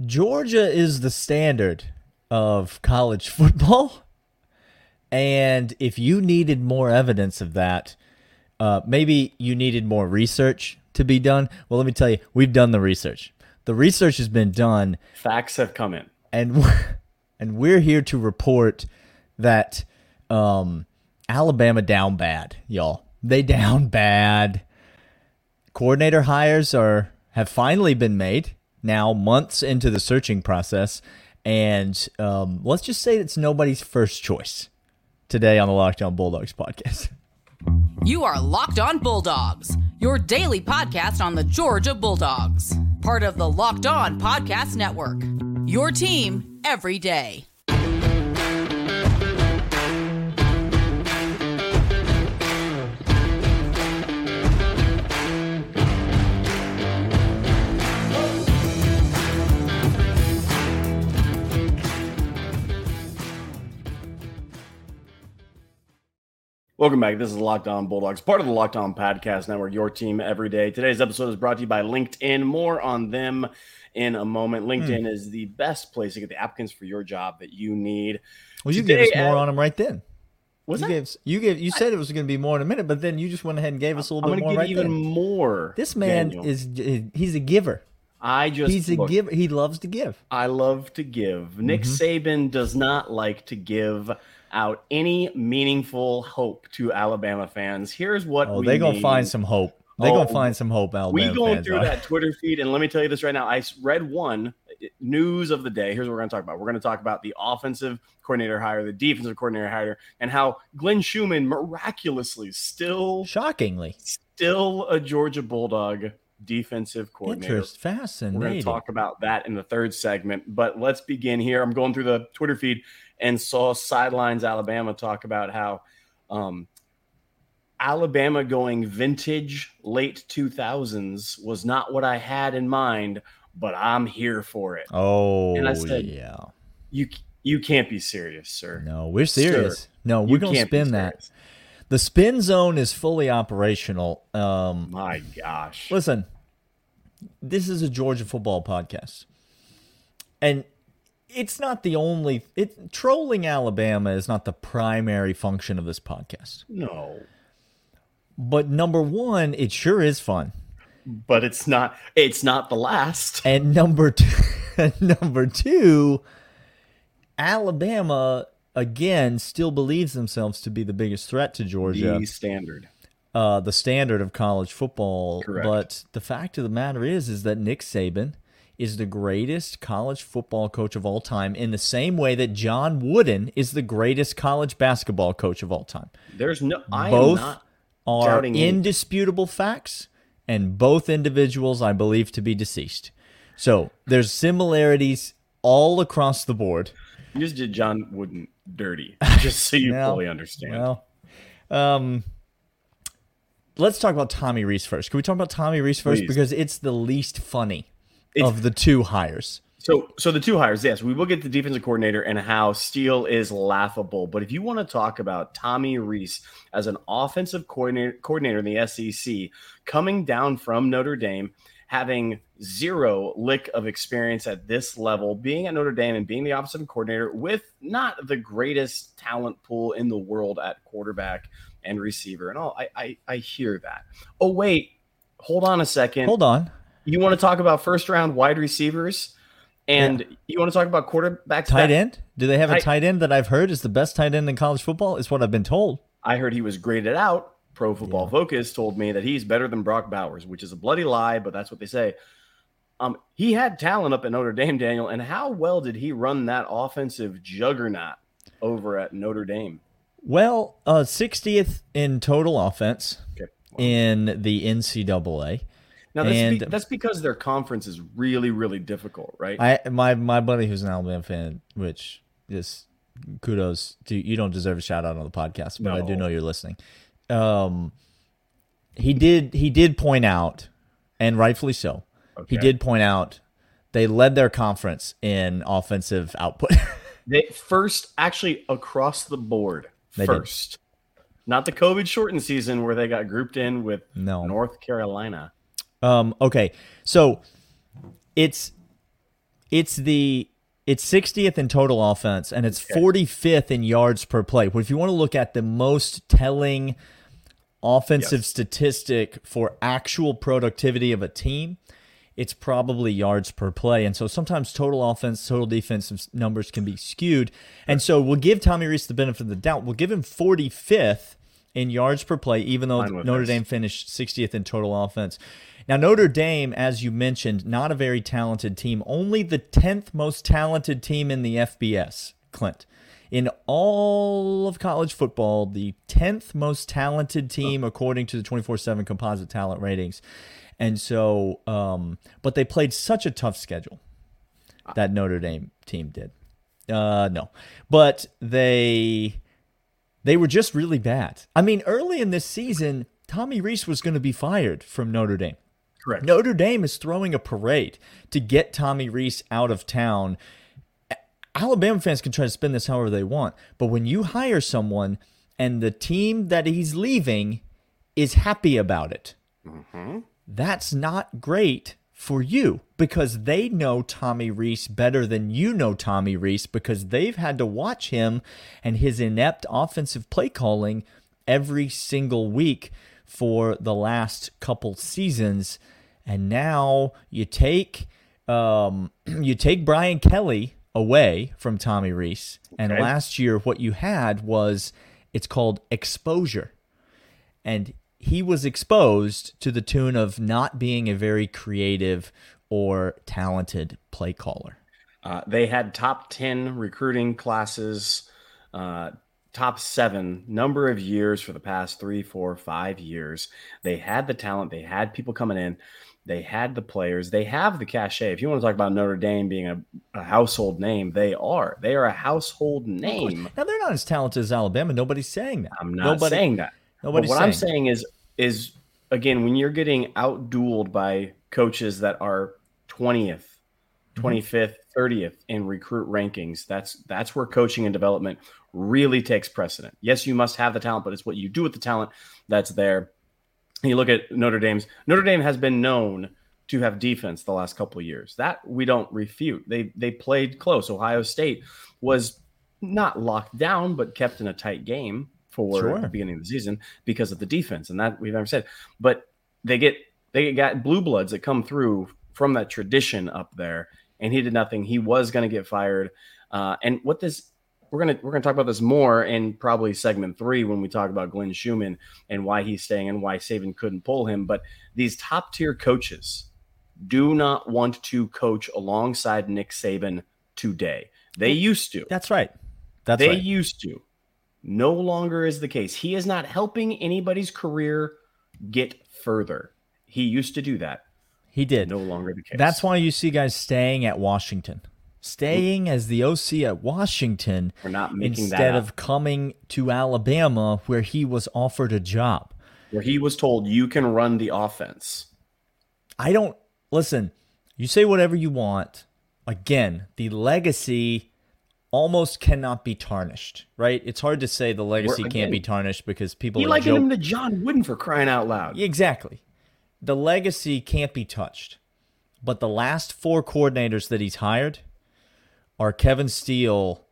Georgia is the standard of college football. And if you needed more evidence of that, uh, maybe you needed more research to be done. Well, let me tell you, we've done the research. The research has been done. Facts have come in, and we're, and we're here to report that um, Alabama down bad, y'all. They down bad. Coordinator hires are have finally been made now, months into the searching process, and um, let's just say it's nobody's first choice today on the Locked On Bulldogs podcast. You are Locked On Bulldogs, your daily podcast on the Georgia Bulldogs, part of the Locked On Podcast Network. Your team every day. Welcome back. This is Locked On Bulldogs, part of the Locked On Podcast Network, your team every day. Today's episode is brought to you by LinkedIn. More on them in a moment. LinkedIn hmm. is the best place to get the applicants for your job that you need. Well, you Today, gave us more uh, on them right then. What's you that? Gave, you gave you said it was going to be more in a minute, but then you just went ahead and gave us a little I'm bit more right even then. more. This man Daniel. is he's a giver. I just he's a look, giver. He loves to give. I love to give. Nick mm-hmm. Saban does not like to give out any meaningful hope to Alabama fans. Here's what oh, they're gonna find some hope. They're oh, gonna find some hope. Alabama we going through are. that Twitter feed, and let me tell you this right now. I read one uh, news of the day. Here's what we're gonna talk about. We're gonna talk about the offensive coordinator hire, the defensive coordinator hire, and how Glenn Schumann miraculously still, shockingly, still a Georgia Bulldog defensive coordinator. Interest, fascinating. We're going to talk about that in the third segment, but let's begin here. I'm going through the Twitter feed and saw Sidelines Alabama talk about how um, Alabama going vintage late 2000s was not what I had in mind, but I'm here for it. Oh, and I said, yeah. You you can't be serious, sir. No, we're serious. Sir, no, we're going to spin that. The spin zone is fully operational. Um, My gosh. Listen, this is a Georgia football podcast. And it's not the only it trolling Alabama is not the primary function of this podcast. No. But number 1, it sure is fun. But it's not it's not the last. And number 2 number 2 Alabama again still believes themselves to be the biggest threat to Georgia. The standard. Uh, the standard of college football. Correct. But the fact of the matter is, is that Nick Saban is the greatest college football coach of all time in the same way that John Wooden is the greatest college basketball coach of all time. There's no I both are indisputable facts and both individuals I believe to be deceased. So, there's similarities all across the board. You just did John Wooden dirty, just so you well, fully understand. Well, um, let's talk about Tommy Rees first. Can we talk about Tommy Rees first Please. because it's the least funny of the two hires. So, so the two hires, yes, we will get the defensive coordinator and how Steele is laughable. But if you want to talk about Tommy Rees as an offensive coordinator, coordinator in the SEC, coming down from Notre Dame, having zero lick of experience at this level, being at Notre Dame and being the offensive coordinator with not the greatest talent pool in the world at quarterback and receiver and all, I, I, I hear that. Oh wait, hold on a second. Hold on you want to talk about first round wide receivers and yeah. you want to talk about quarterbacks tight end do they have a tight end that i've heard is the best tight end in college football is what i've been told i heard he was graded out pro football yeah. focus told me that he's better than brock bowers which is a bloody lie but that's what they say um, he had talent up at notre dame daniel and how well did he run that offensive juggernaut over at notre dame well uh, 60th in total offense okay. wow. in the ncaa now that's, and, be, that's because their conference is really, really difficult, right? I my my buddy who's an Alabama fan, which is kudos to you. Don't deserve a shout out on the podcast, but no. I do know you're listening. Um, he did he did point out, and rightfully so. Okay. He did point out they led their conference in offensive output. they first, actually, across the board, they first. Did. Not the COVID shortened season where they got grouped in with no. North Carolina. Um, okay, so it's It's the it's 60th in total offense and it's 45th in yards per play. But if you want to look at the most telling offensive Yes. statistic for actual productivity of a team, it's probably yards per play. And so sometimes total offense, total defensive numbers can be skewed. And so we'll give Tommy Rees the benefit of the doubt. We'll give him 45th in yards per play, even though Notre this. Dame finished 60th in total offense. Now, Notre Dame, as you mentioned, not a very talented team, only the 10th most talented team in the FBS, Clint. In all of college football, the 10th most talented team according to the 24 7 composite talent ratings. And so, um, but they played such a tough schedule that Notre Dame team did. Uh, no, but they they were just really bad. I mean, early in this season, Tommy Rees was going to be fired from Notre Dame. Correct. Notre Dame is throwing a parade to get Tommy Rees out of town. Alabama fans can try to spin this however they want, but when you hire someone and the team that he's leaving is happy about it, mm-hmm. that's not great for you because they know Tommy Rees better than you know Tommy Rees because they've had to watch him and his inept offensive play calling every single week for the last couple seasons. And now you take um, you take Brian Kelly away from Tommy Rees, and Okay. last year what you had was it's called exposure and he was exposed to the tune of not being a very creative or talented play caller. Uh, they had top 10 recruiting classes, uh, top seven number of years for the past three, four, five years. They had the talent, they had people coming in, they had the players, they have the cachet. If you want to talk about Notre Dame being a, a household name, they are. They are a household name. Now they're not as talented as Alabama. Nobody's saying that. I'm not Nobody, saying that. Nobody's but what I'm saying. saying is is again when you're getting outdueled by coaches that are 20th, Mm-hmm. 25th, 30th in recruit rankings, that's that's where coaching and development really takes precedent. Yes, you must have the talent, but it's what you do with the talent that's there. You look at Notre Dame's Notre Dame has been known to have defense the last couple of years. That we don't refute. They they played close. Ohio State was not locked down, but kept in a tight game for Sure. the beginning of the season because of the defense, and that we've never said. But they get they got blue bloods that come through from that tradition up there, and he did nothing. He was going to get fired. Uh, and what this we're gonna we're gonna talk about this more in probably segment three when we talk about Glenn Schumann and why he's staying and why Saban couldn't pull him. But these top tier coaches do not want to coach alongside Nick Saban today. They used to. That's right. That's they right. used to. No longer is the case. He is not helping anybody's career get further. He used to do that. he did. No longer the case. That's why you see guys staying at Washington, staying as the OC at Washington We're not making instead of coming to Alabama where he was offered a job. where he was told you can run the offense. I don't listen. You say whatever you want. Again, the legacy almost cannot be tarnished, right? It's hard to say the legacy We're- can't be tarnished because people are likened joke- him to John Wooden for crying out loud. Exactly. The legacy can't be touched. But the last four coordinators that he's hired are Kevin Steele,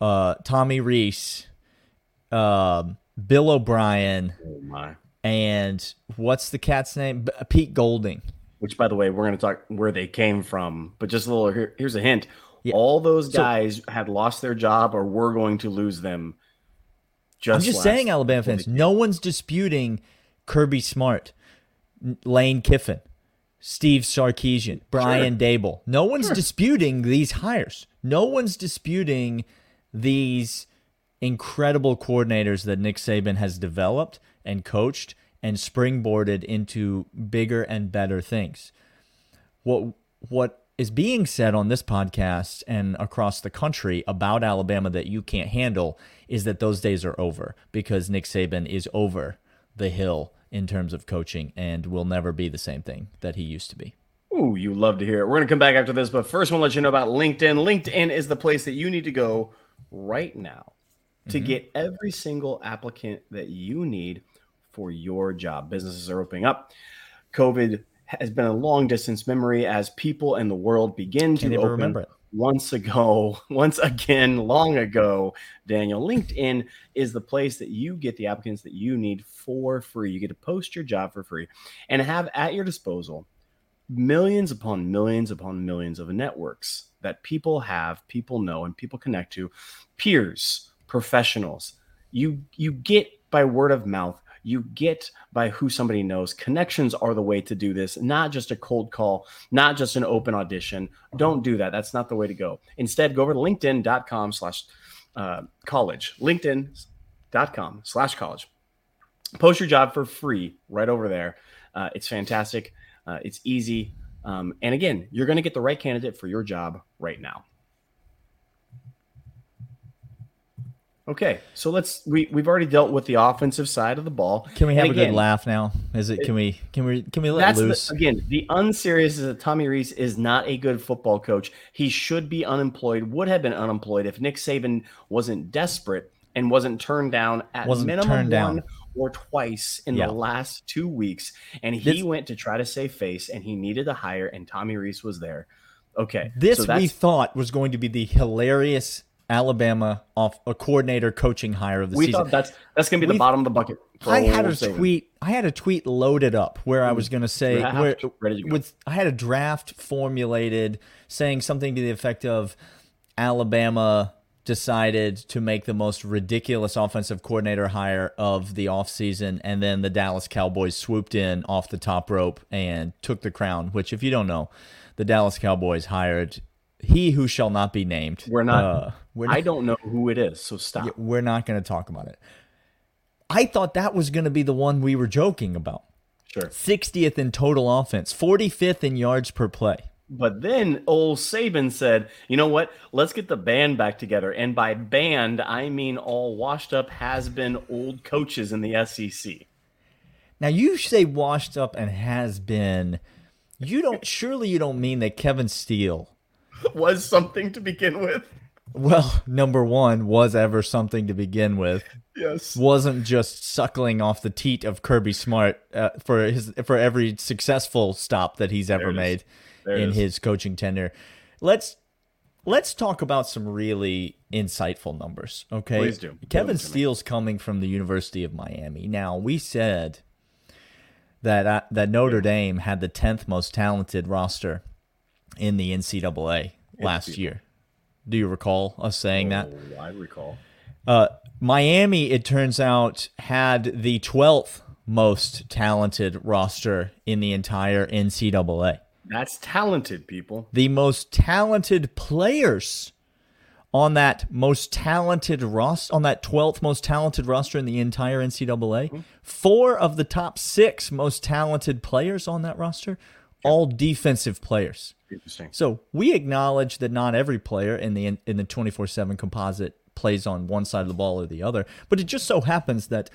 uh, Tommy Rees, um, Bill O'Brien, Oh and what's the cat's name? B- Pete Golding. Which, by the way, we're going to talk where they came from. But just a little here, here's a hint. Yeah. All those So- guys had lost their job or were going to lose them. Just I'm just saying, Alabama fans, no one's disputing Kirby Smart, Lane Kiffin, Steve Sarkisian, Brian Daboll. No one's disputing these hires. No one's disputing these incredible coordinators that Nick Saban has developed and coached and springboarded into bigger and better things. What what is being said on this podcast and across the country about Alabama that you can't handle is that those days are over because Nick Saban is over the hill in terms of coaching and will never be the same thing that he used to be. Ooh, you love to hear it. We're going to come back after this, but first, I want to let you know about LinkedIn. LinkedIn is the place that you need to go right now to mm-hmm. get every single applicant that you need for your job. Businesses are opening up. COVID has been a long distance memory as people in the world begin Can't to open remember it. once ago, once again, long ago, Daniel, LinkedIn is the place that you get the applicants that you need for free. You get to post your job for free and have at your disposal millions upon millions upon millions of networks that people have, people know, and people connect to, peers, professionals. You you get by word of mouth you get by who somebody knows. Connections are the way to do this, not just a cold call, not just an open audition. Don't do that. That's not the way to go. Instead, go over to linkedin.com slash uh, college, linkedin.com slash college. Post your job for free right over there. Uh, it's fantastic. Uh, it's easy. Um, and again, you're going to get the right candidate for your job right now. Okay, so let's we we've already dealt with the offensive side of the ball. Can we have And a good laugh now? Is it? Can we? Can we? Can we let That's loose? the, again the unserious is that Tommy Rees is not a good football coach. He should be unemployed. Would have been unemployed if Nick Saban wasn't desperate and wasn't turned down at Wasn't minimum turned down. Or twice in Yeah. the last two weeks. And he This- went to try to save face, and he needed a hire, and Tommy Rees was there. Okay, This so we thought was going to be the hilarious Alabama off a coordinator coaching hire of the we season. thought that's that's gonna be We- the bottom of the bucket. I had a Saban. tweet. I had a tweet loaded up where I was mm. going to say where, to with I had a draft formulated saying something to the effect of Alabama decided to make the most ridiculous offensive coordinator hire of the offseason and then the Dallas Cowboys swooped in off the top rope and took the crown, which if you don't know, the Dallas Cowboys hired he who shall not be named. We're not. Uh, we're I don't know who it is, so stop. we're not going to talk about it. I thought that was going to be the one we were joking about. Sure. 60th in total offense, 45th in yards per play. But then old Saban said, you know what? Let's get the band back together. And by band, I mean all washed up has been old coaches in the SEC. Now you say washed up and has been. You don't surely you don't mean that Kevin Steele, Was something to begin with. well, number 1 was ever something to begin with. Yes. Wasn't just suckling off the teat of Kirby Smart uh, for his for every successful stop that he's ever it is. There in is. his coaching tenure. Let's let's talk about some really insightful numbers. Okay, Please do. Kevin them to me. Steele's coming from the University of Miami. Now we said that uh, that Notre Dame had the tenth most talented roster in the NCAA last people. year. Do you recall us saying that? Oh, I recall. Uh, Miami, it turns out, had the 12th most talented roster in the entire NCAA. That's talented, people. The most talented players on that most talented roster, on that 12th most talented roster in the entire NCAA. Mm-hmm. Four of the top six most talented players on that roster, all defensive players. Interesting. So we acknowledge that not every player in the in the twenty four seven composite plays on one side of the ball or the other, but it just so happens that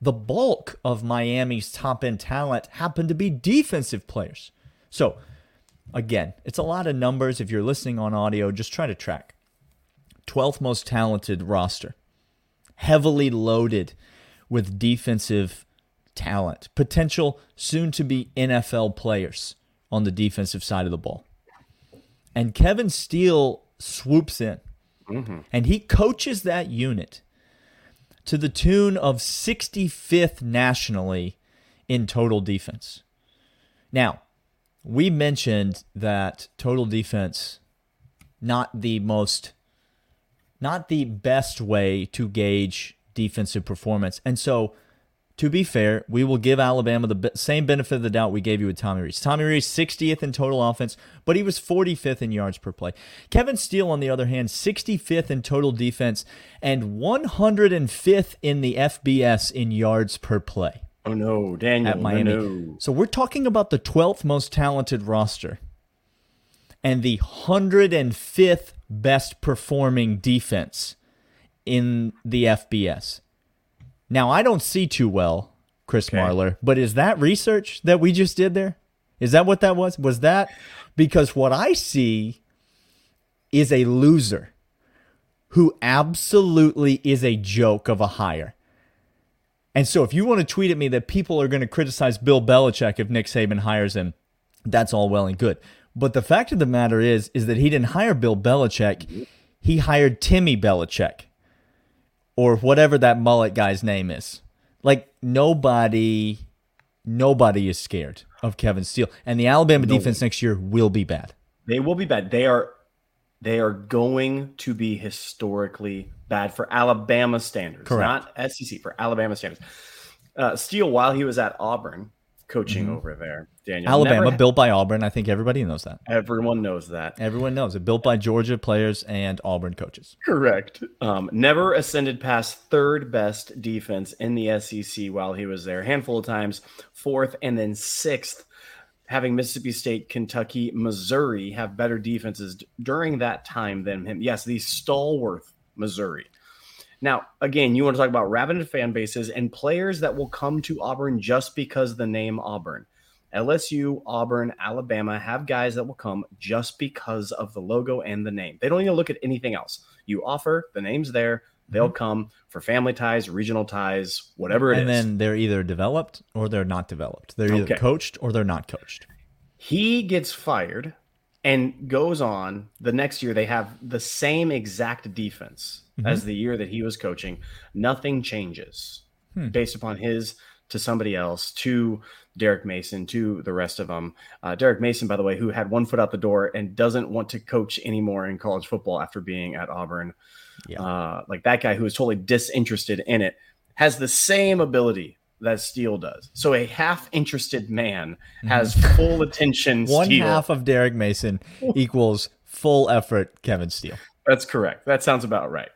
the bulk of Miami's top end talent happen to be defensive players. So again, it's a lot of numbers. If you're listening on audio, just try to track. Twelfth most talented roster, heavily loaded with defensive talent, potential soon to be NFL players on the defensive side of the ball. And Kevin Steele swoops in mm-hmm. and he coaches that unit to the tune of 65th nationally in total defense. Now, we mentioned that total defense not the most not the best way to gauge defensive performance. And so to be fair, we will give Alabama the same benefit of the doubt we gave you with Tommy Rees. Tommy Rees, 60th in total offense, but he was 45th in yards per play. Kevin Steele, on the other hand, 65th in total defense and 105th in the FBS in yards per play Oh no, Daniel. at Miami. No. So we're talking about the 12th most talented roster and the 105th best performing defense in the FBS. Now, I don't see too well, Chris Marler, but is that research that we just did there? Is that what that was? Was that because what I see is a loser who absolutely is a joke of a hire. And so if you want to tweet at me that people are going to criticize Bill Belichick if Nick Saban hires him, That's all well and good. But the fact of the matter is, is that he didn't hire Bill Belichick. He hired Timmy Belichick, or whatever that mullet guy's name is. Like nobody, nobody is scared of Kevin Steele, and the Alabama defense next year will be bad. They will be bad. They are they are going to be historically bad for Alabama standards, Correct. not SEC for Alabama standards. Uh, Steele, while he was at Auburn coaching over there, Daniel, Alabama, built by Auburn. I think everybody knows that. everyone knows that. Everyone knows it. Built by Georgia players and Auburn coaches. Correct. Um, never ascended past third best defense in the SEC while he was there. handful of times, fourth and then sixth. Having Mississippi State, Kentucky, Missouri have better defenses d- during that time than him. Yes, the stalwart Missouri. Now, again, you want to talk about rabid fan bases and players that will come to Auburn just because the name Auburn. LSU, Auburn, Alabama have guys that will come just because of the logo and the name. They don't even look at anything else. You offer, the name's there, they'll mm-hmm. come for family ties, regional ties, whatever it is. and then they're either developed or they're not developed. They're either coached or they're not coached. he gets fired and goes on the next year they have the same exact defense as the year that he was coaching. Nothing changes based upon his to somebody else to derek mason to the rest of them uh, derek mason by the way who had one foot out the door and doesn't want to coach anymore in college football after being at auburn. Yeah. uh, like that guy who is totally disinterested in it has the same ability that Steele does. So a half interested man has full attention. One Steele. half of Derek Mason equals full effort Kevin Steele. That's correct. That sounds about right.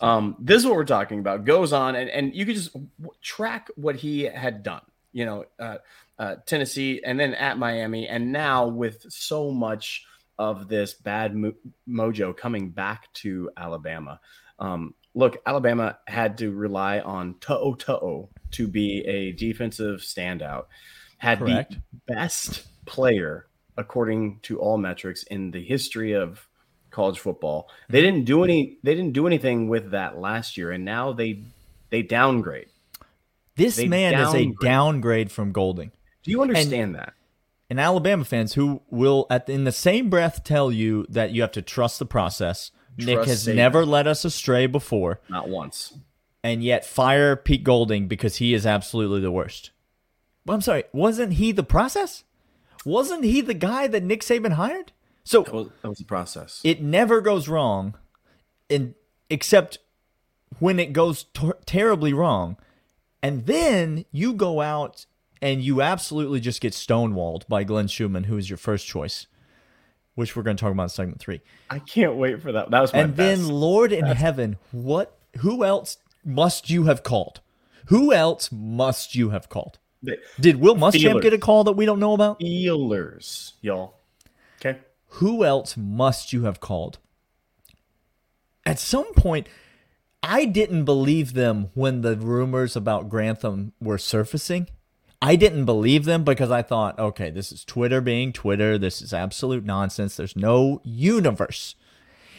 Um, this is what we're talking about. Goes on, and, and you could just w- track what he had done. You know, uh, uh, Tennessee, and then at Miami, and now with so much of this bad mo- mojo coming back to Alabama. Um, look, Alabama had to rely on To'o To'o to be a defensive standout. Had Correct. the best player, according to all metrics, in the history of college football. They didn't do any. They didn't do anything with that last year, and now they they downgrade. This They man is a downgrade. downgrade from Golding. Do you understand that? And Alabama fans who will, at in the same breath, tell you that you have to trust the process. Nick Trust has Saban. never led us astray before, Not once. and yet fire Pete Golding because he is absolutely the worst. Well, I'm sorry, wasn't he the process? Wasn't he the guy that Nick Saban hired? So That was, that was the process. it never goes wrong in except when it goes ter- terribly wrong and then you go out and you absolutely just get stonewalled by Glenn Schumann who is your first choice which we're going to talk about in segment 3 I can't wait for that. That was my and best. then lord in heaven what who else must you have called who else must you have called did Will Muschamp get a call that we don't know about Steelers, y'all. Okay. who else must you have called? At some point, I didn't believe them when the rumors about Grantham were surfacing. I didn't believe them because I thought, okay, this is Twitter being Twitter. This is absolute nonsense. There's no universe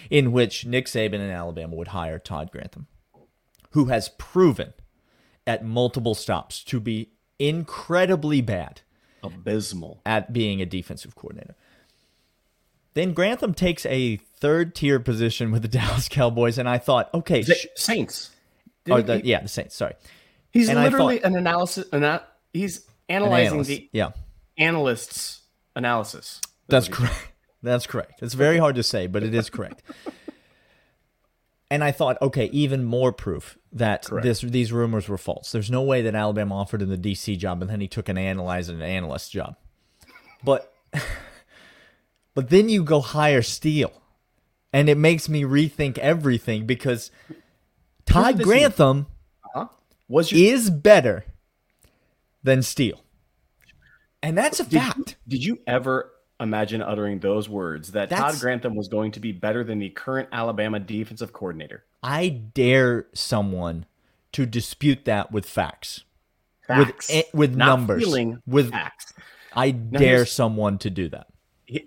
in which Nick Saban and Alabama would hire Todd Grantham, who has proven at multiple stops to be incredibly bad Abysmal. at being a defensive coordinator. Then Grantham takes a third tier position with the Dallas Cowboys, and I thought, okay, The Saints. oh, Didn't the, he- yeah, the Saints. Sorry, He's and literally thought- an analysis. An, he's analyzing analyst. the yeah, analyst's analysis. that's correct. That's correct. It's very hard to say, but it is correct. and I thought, okay, even more proof that Correct. this these rumors were false. There's no way that Alabama offered him the DC job and then he took an analyzer and an analyst job. But but then you go hire Steele. And it makes me rethink everything because Todd Grantham Huh? Was your is better than Steele. And that's a Did you- fact. Did you ever imagine uttering those words that Todd Grantham was going to be better than the current Alabama defensive coordinator? I dare someone to dispute that with facts. Facts. With, with Not numbers. feeling, with facts. I dare here's- someone to do that.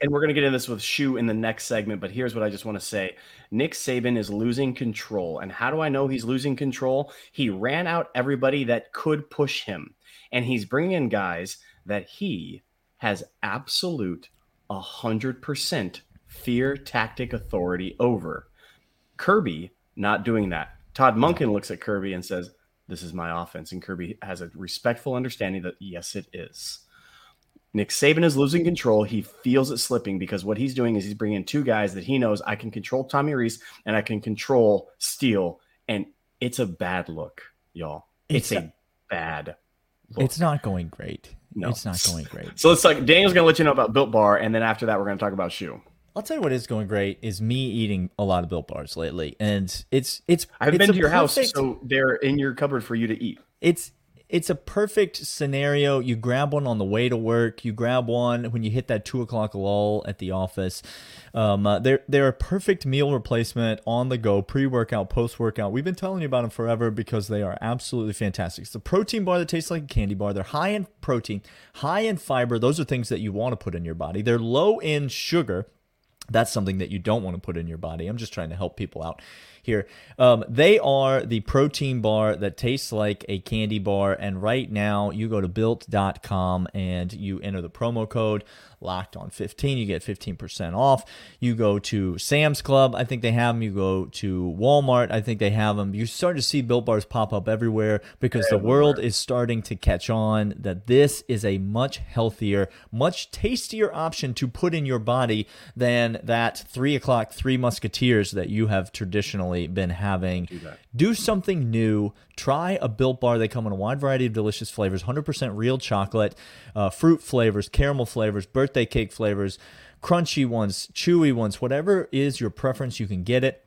And we're going to get into this with Shu in the next segment, but here's what I just want to say. Nick Saban is losing control. And how do I know he's losing control? He ran out everybody that could push him. And he's bringing in guys that he has absolute 100% fear tactic authority over. Kirby not doing that. Todd Monken looks at Kirby and says, This is my offense. And Kirby has a respectful understanding that, yes, it is. Nick Saban is losing control. He feels it slipping because what he's doing is he's bringing two guys that he knows I can control Tommy Rees and I can control Steele. And it's a bad look, y'all. It's, it's a bad look. It's not going great. No, it's not going great. So let's talk. Daniel's going to let you know about Built Bar, and then after that, we're going to talk about Shu. I'll tell you what is going great is me eating a lot of Built Bars lately, and it's it's. I've it's been to your perfect, house, so they're in your cupboard for you to eat. It's it's a perfect scenario. You grab one on the way to work. You grab one when you hit that two o'clock lull at the office. Um, uh, they're they're a perfect meal replacement on the go, pre workout, post workout. We've been telling you about them forever because they are absolutely fantastic. It's a protein bar that tastes like a candy bar. They're high in protein, high in fiber. Those are things that you want to put in your body. They're low in sugar. That's something that you don't want to put in your body. I'm just trying to help people out here. Um, they are the protein bar that tastes like a candy bar. And right now, you go to built.com and you enter the promo code locked on 15 you get 15% off you go to sam's club i think they have them you go to walmart i think they have them you start to see built bars pop up everywhere because everywhere. the world is starting to catch on that this is a much healthier much tastier option to put in your body than that three o'clock three musketeers that you have traditionally been having do, do something new try a built bar they come in a wide variety of delicious flavors 100% real chocolate uh, fruit flavors caramel flavors birthday cake flavors, crunchy ones, chewy ones, whatever is your preference, you can get it.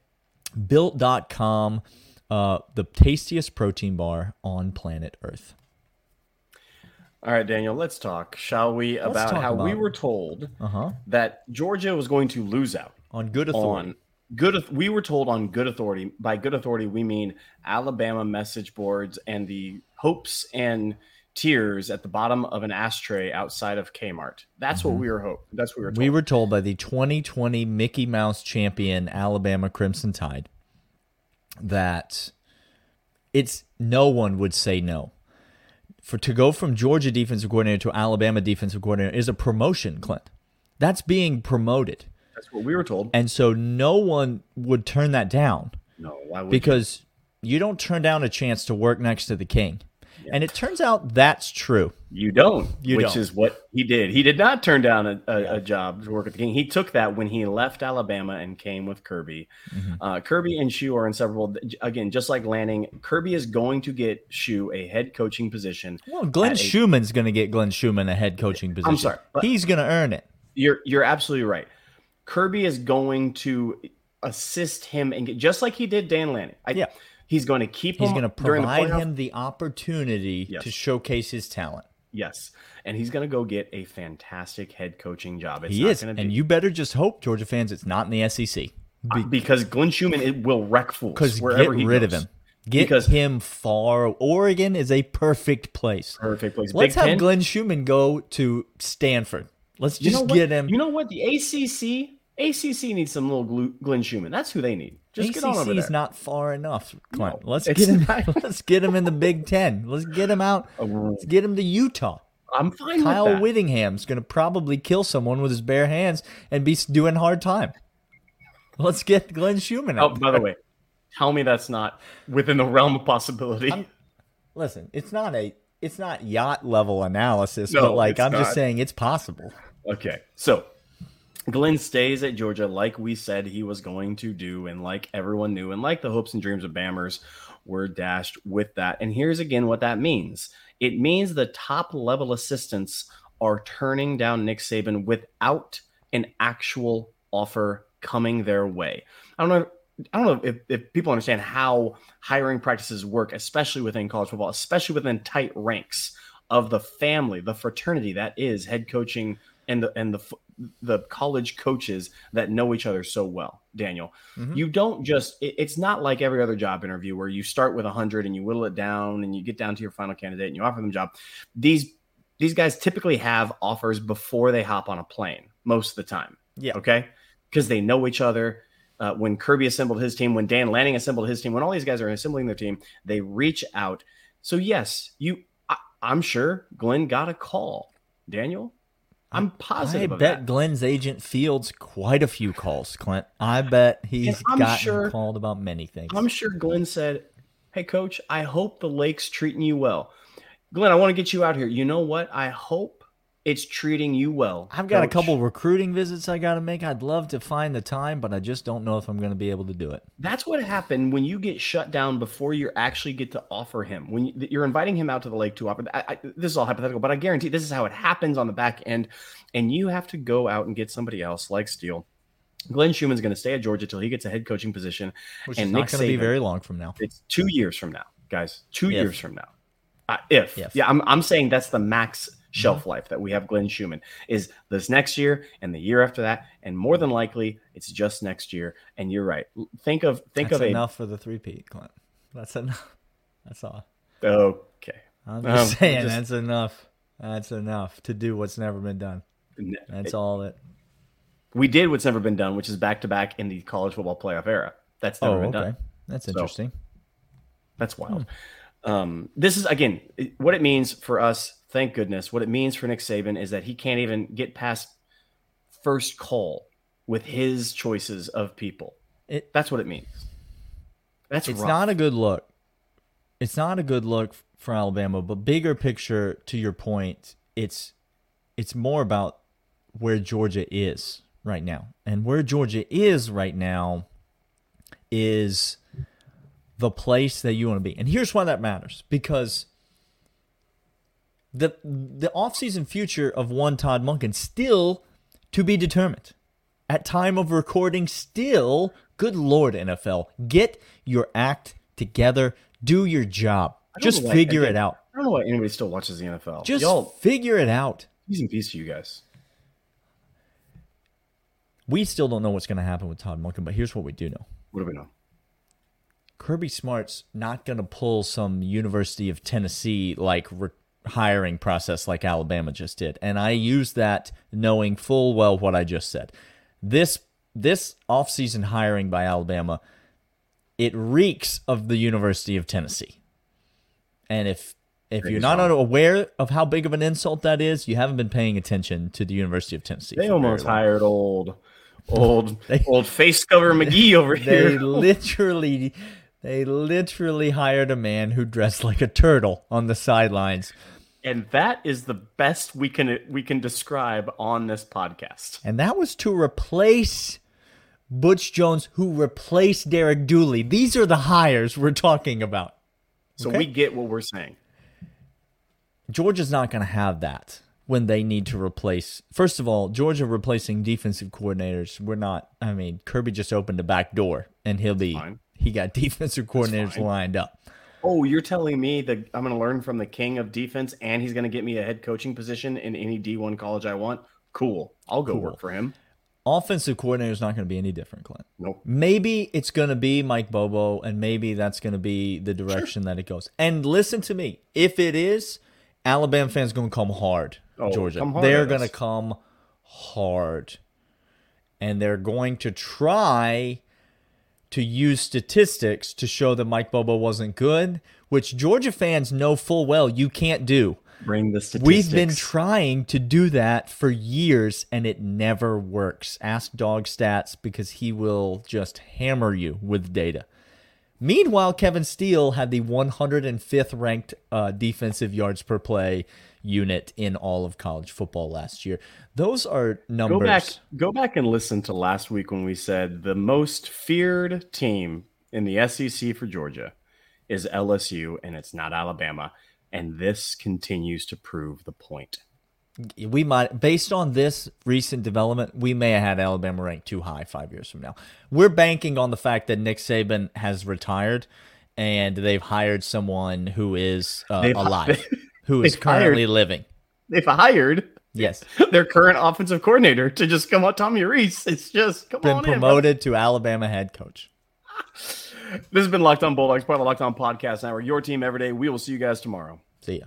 Built.com, uh, the tastiest protein bar on planet Earth. All right, Daniel, let's talk, shall we, let's about how about we were told uh-huh. that Georgia was going to lose out on good authority. On good, we were told on good authority. By good authority, we mean Alabama message boards and the hopes and tears at the bottom of an ashtray outside of Kmart. That's mm-hmm. what we were hoping. That's what we were told. We were told by the 2020 Mickey Mouse champion Alabama Crimson Tide that it's no one would say no. For to go from Georgia defensive coordinator to Alabama defensive coordinator is a promotion, Clint. That's being promoted. That's what we were told. And so no one would turn that down. No, why would Because you? you don't turn down a chance to work next to the king. And it turns out that's true. You don't, you which don't. is what he did. He did not turn down a, a, a, job to work at the King. He took that when he left Alabama and came with Kirby. Mm-hmm. Uh, Kirby and Shu are inseparable. Again, just like Lanning, Kirby is going to get Shu a head coaching position. Well, Glenn Schumann's going to get Glenn Schumann a head coaching position. I'm sorry. He's going to earn it. You're, you're absolutely right. Kirby is going to assist him and get, just like he did Dan Lanning. I, yeah He's going to keep he's going to provide the him the opportunity yes. to showcase his talent. Yes, and he's going to go get a fantastic head coaching job. It's he is, and you better just hope, Georgia fans, it's not in the SEC uh, Be- because Glenn Schumann it will wreck fools. Because get rid goes. of him. Get because him far. Oregon is a perfect place. Perfect place. Let's Big have 10? Glenn Schumann go to Stanford. Let's just you know get him. You know what? The ACC ACC needs some little Glenn Schumann. That's who they need. Just ACC get on over there. is not far enough, Clint. No, let's get him. let's get him in the Big Ten. Let's get him out. Oh, let's get him to Utah. I'm fine. Kyle Whittingham's going to probably kill someone with his bare hands and be doing hard time. Let's get Glenn Schumann. Out. Oh, by the way, tell me that's not within the realm of possibility. I'm, listen, it's not a it's not yacht level analysis, no, but like I'm not. just saying it's possible. Okay, so Glenn stays at Georgia like we said he was going to do, and like everyone knew, and like the hopes and dreams of Bammers were dashed with that. And here's again what that means it means the top level assistants are turning down Nick Saban without an actual offer coming their way. I don't know. I don't know if, if people understand how hiring practices work, especially within college football, especially within tight ranks of the family, the fraternity that is head coaching and the and the the college coaches that know each other so well daniel. Mm-hmm. you don't just it, it's not like every other job interview where you start with 100 and you whittle it down and you get down to your final candidate and you offer them a job. These these guys typically have offers before they hop on a plane most of the time. Yeah. Okay? Because they know each other. Uh, when kirby assembled his team when dan lanning assembled his team when all these guys are assembling their team they reach out. So yes you I, i'm sure glenn got a call. Daniel I'm I positive. of bet that. Glenn's agent fields quite a few calls, Clint. I bet he's gotten sure- called about many things. I'm sure Glenn said, Hey, coach, I hope the lake's treating you well. Glenn, I want to get you out here. You know what? I hope it's treating you well. I've got a couple recruiting visits I got to make. I'd love to find the time, but I just don't know if I'm going to be able to do it. That's what happened when you get shut down before you actually get to offer him. When you, you're inviting him out to the lake to offer, I, I, this is all hypothetical, but I guarantee this is how it happens on the back end. And you have to go out and get somebody else like Steele. Glenn Schumann's going to stay at Georgia till he gets a head coaching position. Which and is not going to be very long from now. It's two years from now, guys. Two If. years from now. Uh, if. If. yeah, I'm, I'm saying that's the max. Shelf life that we have Glenn Schumann is this next year and the year after that, and more than likely it's just next year. And you're right. Think of think That's of enough for the three P, Clint. That's enough. That's all. okay. I'm Um, just saying just- that's enough. That's enough to do what's never been done. That's all that. we did what's never been done, which is back to back in the college football playoff era. That's never Oh, been okay. done. That's So- interesting. That's wild. Um, this is again what it means for us. Thank goodness. What it means for Nick Saban is that he can't even get past first call with his choices of people. It- That's what it means. That's it's rough. not a good look. It's not a good look for Alabama, but bigger picture to your point, it's it's more about where Georgia is right now. And where Georgia is right now is the place that you want to be. And here's why that matters because the the offseason future of one Todd Monken still to be determined. At time of recording, still, good lord, NFL, get your act together, do your job. Just why- figure again, it out. I don't know why anybody still watches the NFL. Just Y'all, figure it out. peace and peace to you guys. We still don't know what's going to happen with Todd Monken, but here's what we do know. What do we know? Kirby Smart's not going to pull some University of Tennessee like re- hiring process like Alabama just did. And I use that knowing full well what I just said. This this offseason hiring by Alabama it reeks of the University of Tennessee. And if if you're not aware of how big of an insult that is, you haven't been paying attention to the University of Tennessee. They almost hired old, old, They- old face cover McGee over They here. They literally they literally hired a man who dressed like a turtle on the sidelines. And that is the best we can we can describe on this podcast. And that was to replace Butch Jones, who replaced Derek Dooley. These are the hires we're talking about. So Okay. we get what we're saying. Georgia's not going to have that when they need to replace. First of all, Georgia replacing defensive coordinators. We're not. I mean, Kirby just opened a back door, and he'll be. He got defensive coordinators lined up. Oh, you're telling me that I'm going to learn from the king of defense, and he's going to get me a head coaching position in any D1 college I want? Cool. I'll go work for him. Offensive coordinator is not going to be any different, Clint. Nope. Maybe it's going to be Mike Bobo, and maybe that's going to be the direction that it goes. And listen to me. If it is, Alabama fans going to come hard, Oh, Georgia. come hard they're going to come hard. And they're going to try to use statistics to show that Mike Bobo wasn't good, which Georgia fans know full well you can't do. Bring the statistics. We've been trying to do that for years and it never works. Ask Dog Stats because he will just hammer you with data. Meanwhile, Kevin Steele had the 105th ranked uh, defensive yards per play unit in all of college football last year. Those are numbers. Go back, go back and listen to last week when we said the most feared team in the SEC for Georgia is LSU, and it's not Alabama. And this continues to prove the point. We might based on this recent development we may have had alabama ranked too high five years from now we're banking on the fact that nick saban has retired and they've hired someone who is uh, alive who is currently hired- living They've hired yes their current offensive coordinator to just come on Tommy Rees. It's just come been on in, promoted to alabama head coach This has been Locked On Bulldogs, part of the Locked On Podcast Network. Your team every day. We will see you guys tomorrow. see ya